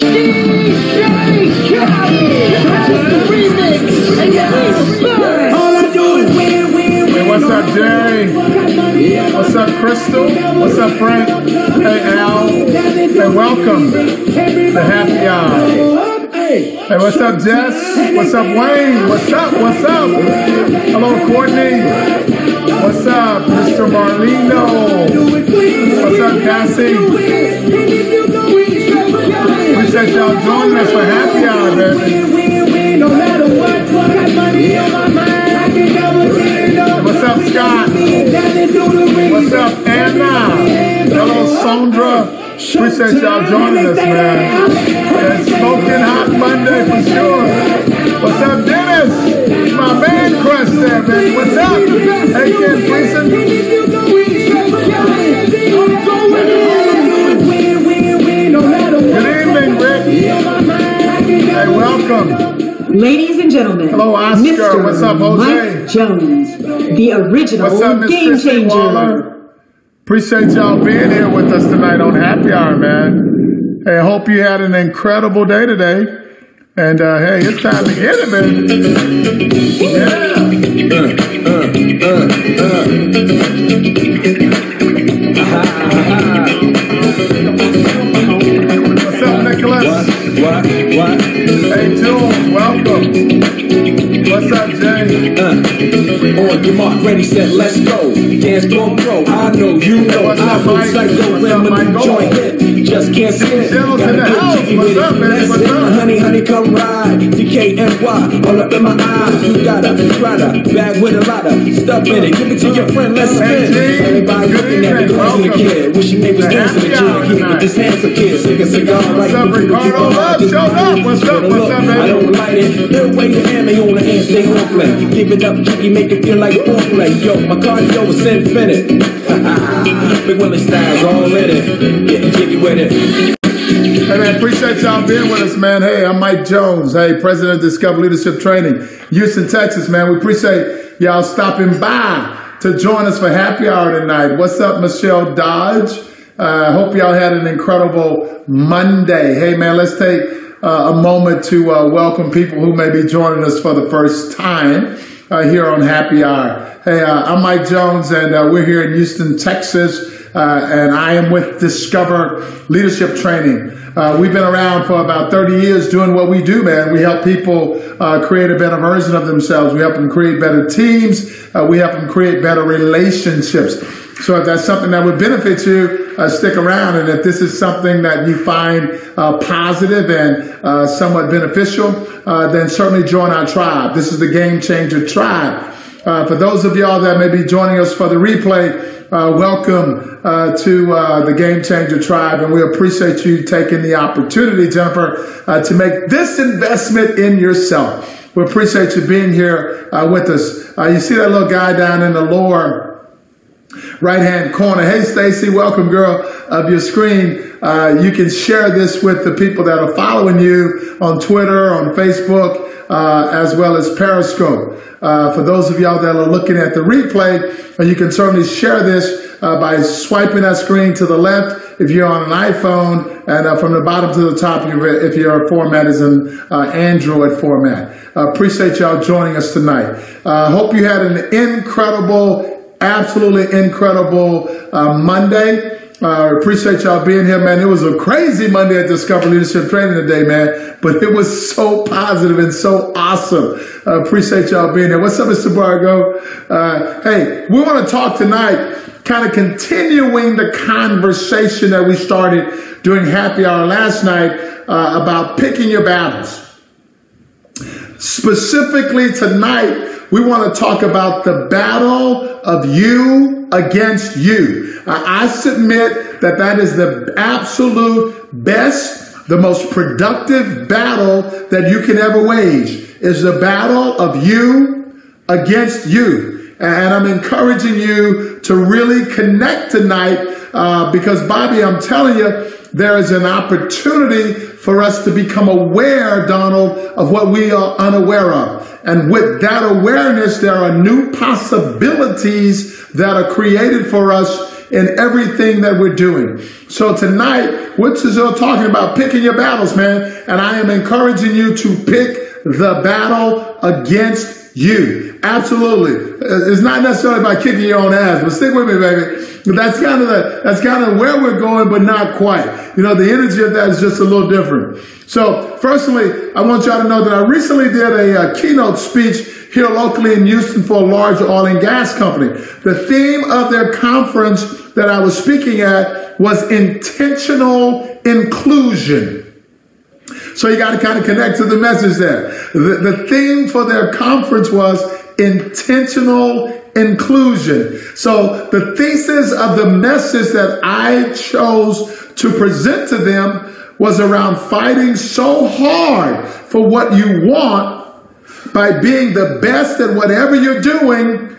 Hey, what's up, Jay? What's up, Crystal? What's up, Frank? Hey, Al. Hey, welcome to Happy Hour. Hey, what's up, Jess? What's up, Wayne? What's up? What's up? Hello, Courtney. What's up, Mr. joining us, man. And smoking hot Monday for sure. What's up, Dennis? My man crush there, man. What's up? Hey, Ken Friesen. Good evening, Rick. Hey, welcome. Ladies and gentlemen, Hello, Oscar. Mr. What's up, Jose? Mike Jones, the original up, game changer. Waller? Appreciate y'all being here with us tonight on Happy Hour, man. Hey, I hope you had an incredible day today. And uh, hey, it's time to get it, man. Yeah. What's Uh, on your mark, ready, set, let's go. Dance floor pro, I know, you know. I Mike? psycho, when my Michael? joint hit. Just can't sit. Shell's in the house. What's up, it. man? What's up? Honey, honey, come ride. DKNY, all up in my eyes. You got a rider, bag with a lot of stuff in it. Give it to your friend, let's spin. Everybody looking at me, closing the kid. Wishing they was dancing the jig. tonight. This handsome kid, sick a cigar. What's right up, through the Ricardo? Just showed up. What's up? What's up, man? I don't light it. They'll wait the hammer on the hand, stay on play. Give it up, jiggy, make it feel like foreplay. Yo, my cardio is infinite. Big Willie styles all in it. Getting jiggy with it. Hey man, appreciate y'all being with us, man. Hey, I'm Mike Jones. Hey, President of Discover Leadership Training, Houston, Texas, man. We appreciate y'all stopping by to join us for happy hour tonight. What's up, Michelle Dodge? I uh, hope y'all had an incredible Monday. Hey man, let's take uh, a moment to uh, welcome people who may be joining us for the first time uh, here on Happy Hour. Hey, uh, I'm Mike Jones, and uh, we're here in Houston, Texas, uh, and I am with Discover Leadership Training. Uh, we've been around for about 30 years doing what we do, man. We help people uh, create a better version of themselves. We help them create better teams. Uh, we help them create better relationships. So if that's something that would benefit you, uh, stick around. And if this is something that you find uh, positive and uh, somewhat beneficial, then certainly join our tribe. This is the Game Changer Tribe. Uh, for those of y'all that may be joining us for the replay, uh, welcome uh, to uh, the Game Changer Tribe, and we appreciate you taking the opportunity, Jennifer, uh, to make this investment in yourself. We appreciate you being here uh, with us. Uh, you see that little guy down in the lower right hand corner. Hey, Stacy, welcome, girl, of your screen. Uh, you can share this with the people that are following you on Twitter, on Facebook, uh, as well as Periscope. Uh, for those of y'all that are looking at the replay, uh, you can certainly share this uh, by swiping that screen to the left if you're on an iPhone, and uh, from the bottom to the top if your format is an uh, Android format. Appreciate y'all joining us tonight. Hope you had an incredible absolutely incredible Monday. Uh, appreciate y'all being here, man. It was a crazy Monday at Discover Leadership Training today, man. But it was so positive and so awesome. Uh, appreciate y'all being here. What's up, Mr. Bargo? Uh, hey, we want to talk tonight, kind of continuing the conversation that we started during happy hour last night uh, about picking your battles. Specifically tonight, we want to talk about the battle of you against you. I submit that that is the absolute best, the most productive battle that you can ever wage is the battle of you against you. And I'm encouraging you to really connect tonight uh, because, Bobby, I'm telling you, there is an opportunity for us to become aware, Donald, of what we are unaware of. And with that awareness, there are new possibilities that are created for us in everything that we're doing. So tonight, we're still talking about picking your battles, man. And I am encouraging you to pick the battle against you. Absolutely. It's not necessarily by kicking your own ass, but stick with me, baby. That's kind of the, that's kind of where we're going, but not quite. You know, the energy of that is just a little different. So, firstly, I want y'all to know that I recently did a, a keynote speech here locally in Houston for a large oil and gas company. The theme of their conference that I was speaking at was intentional inclusion. So you got to kind of connect to the message there. The, the theme for their conference was intentional inclusion. So the thesis of the message that I chose to present to them was around fighting so hard for what you want by being the best at whatever you're doing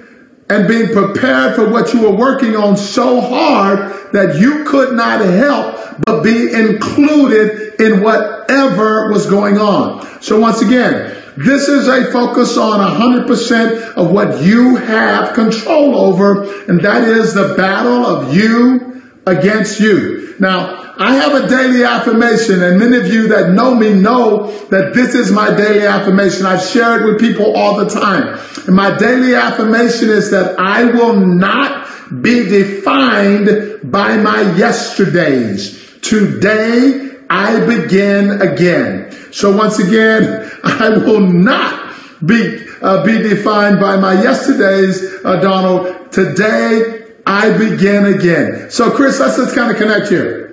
and being prepared for what you were working on so hard that you could not help but be included in whatever was going on. So once again, this is a focus on 100% of what you have control over, and that is the battle of you against you. Now, I have a daily affirmation, and many of you that know me know that this is my daily affirmation. I've shared with people all the time. And my daily affirmation is that I will not be defined by my yesterdays. Today, I begin again. So once again, I will not be uh, be defined by my yesterdays, uh, Donald. Today, I begin again. So, Chris, let's just kind of connect here.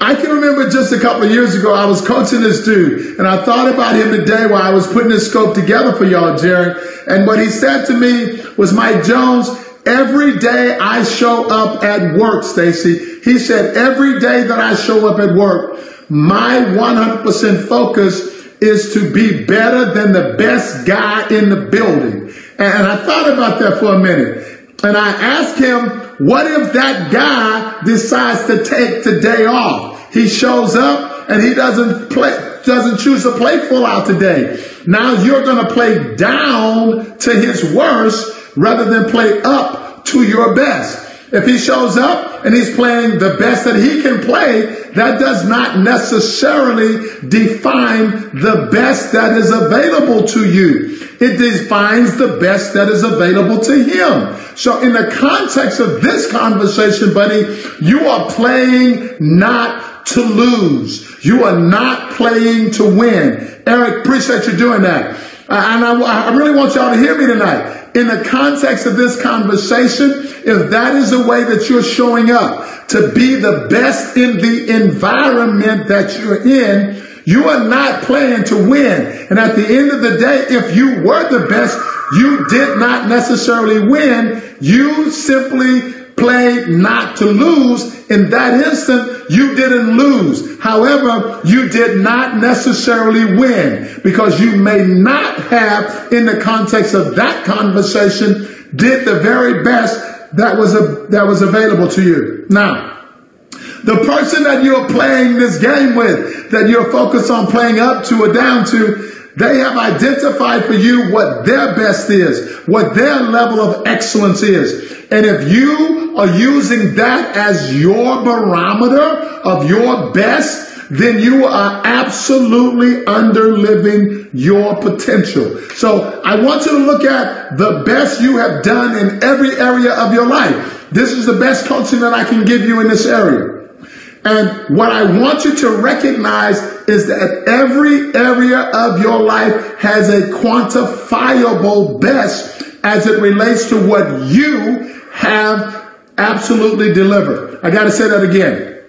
I can remember just a couple of years ago, I was coaching this dude, and I thought about him today while I was putting this scope together for y'all, Jerry. And what he said to me was, Mike Jones, every day I show up at work, Stacy. He said, every day that I show up at work, my 100% focus is to be better than the best guy in the building. And I thought about that for a minute. And I asked him, what if that guy decides to take today off? He shows up and he doesn't play, doesn't choose to play full out today. Now you're going to play down to his worst rather than play up to your best. If he shows up and he's playing the best that he can play, that does not necessarily define the best that is available to you. It defines the best that is available to him. So in the context of this conversation, buddy, you are playing not to lose. You are not playing to win. Eric, appreciate you doing that. Uh, and I, I really want y'all to hear me tonight. In the context of this conversation, if that is the way that you're showing up to be the best in the environment that you're in, you are not playing to win. And at the end of the day, if you were the best, you did not necessarily win. You simply played not to lose. In that instant, you didn't lose. However, you did not necessarily win because you may not have, in the context of that conversation, did the very best that was, a, that was available to you. Now, the person that you're playing this game with, that you're focused on playing up to or down to, they have identified for you what their best is, what their level of excellence is. And if you are using that as your barometer of your best, then you are absolutely under living your potential. So I want you to look at the best you have done in every area of your life. This is the best coaching that I can give you in this area. And what I want you to recognize is that every area of your life has a quantifiable best as it relates to what you have absolutely delivered. I got to say that again.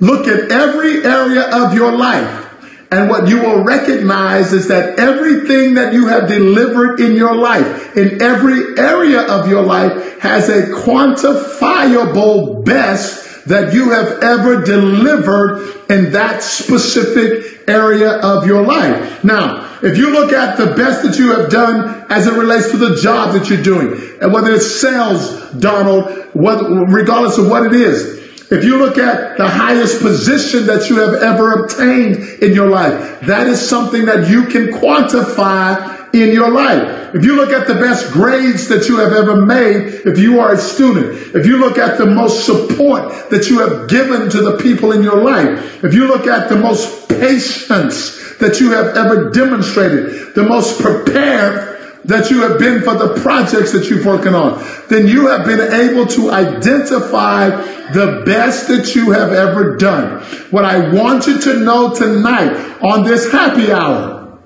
Look at every area of your life. And what you will recognize is that everything that you have delivered in your life, in every area of your life, has a quantifiable best that you have ever delivered in that specific area of your life. Now, if you look at the best that you have done as it relates to the job that you're doing, and whether it's sales, Donald, regardless of what it is, if you look at the highest position that you have ever obtained in your life, that is something that you can quantify in your life. If you look at the best grades that you have ever made, if you are a student, if you look at the most support that you have given to the people in your life, if you look at the most patience that you have ever demonstrated, the most prepared that you have been for the projects that you've working on, then you have been able to identify the best that you have ever done. What I want you to know tonight on this happy hour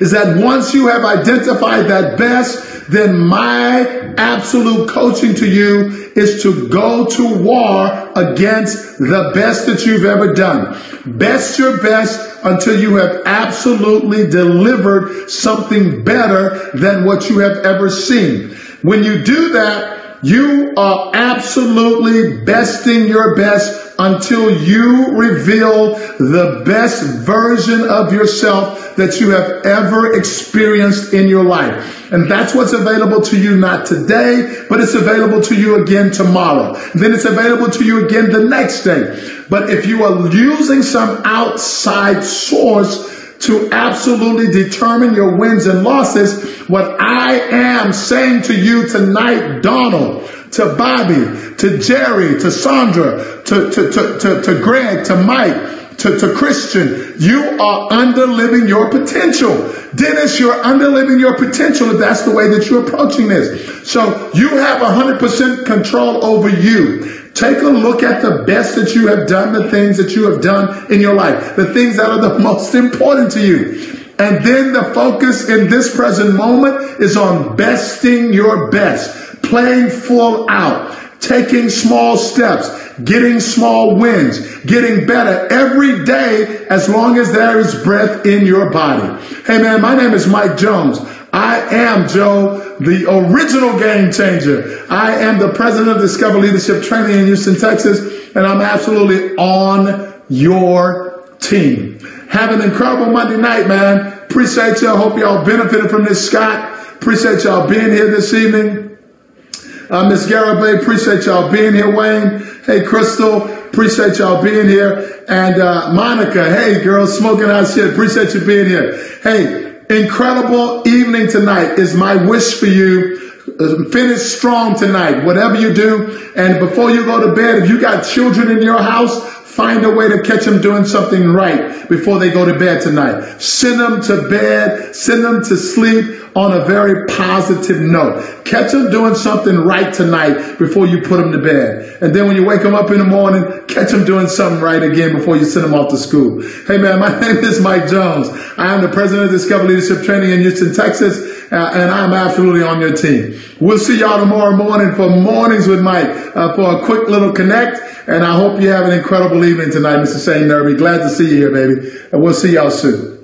is that once you have identified that best, then my absolute coaching to you is to go to war against the best that you've ever done. Best your best until you have absolutely delivered something better than what you have ever seen. When you do that, you are absolutely besting your best until you reveal the best version of yourself that you have ever experienced in your life. And that's what's available to you not today, but it's available to you again tomorrow. Then it's available to you again the next day. But if you are using some outside source to absolutely determine your wins and losses. What I am saying to you tonight, Donald, to Bobby, to Jerry, to Sandra, to, to, to, to, to Greg, to Mike, to, to Christian, you are underliving your potential. Dennis, you're underliving your potential if that's the way that you're approaching this. So you have 100% control over you. Take a look at the best that you have done, the things that you have done in your life, the things that are the most important to you. And then the focus in this present moment is on besting your best, playing full out, taking small steps, getting small wins, getting better every day as long as there is breath in your body. Hey man, my name is Mike Jones. I am Joe, the original game changer. I am the president of Discover Leadership Training in Houston, Texas, and I'm absolutely on your team. Have an incredible Monday night, man. Appreciate y'all. Hope y'all benefited from this, Scott. Appreciate y'all being here this evening. Uh, Miss Garibay, appreciate y'all being here, Wayne. Hey, Crystal, appreciate y'all being here. And uh, Monica, hey, girl, smoking out shit. Appreciate you being here. Hey, incredible evening tonight is my wish for you. Uh, finish strong tonight, whatever you do. And before you go to bed, if you got children in your house, Find a way to catch them doing something right before they go to bed tonight. Send them to bed, send them to sleep on a very positive note. Catch them doing something right tonight before you put them to bed. And then when you wake them up in the morning, catch them doing something right again before you send them off to school. Hey man, my name is Mike Jones. I am the president of Discover Leadership Training in Houston, Texas, uh, and I'm absolutely on your team. We'll see y'all tomorrow morning for Mornings with Mike uh, for a quick little connect. And I hope you have an incredible evening tonight, Mr. Shane Nerby. Glad to see you here, baby. And we'll see y'all soon.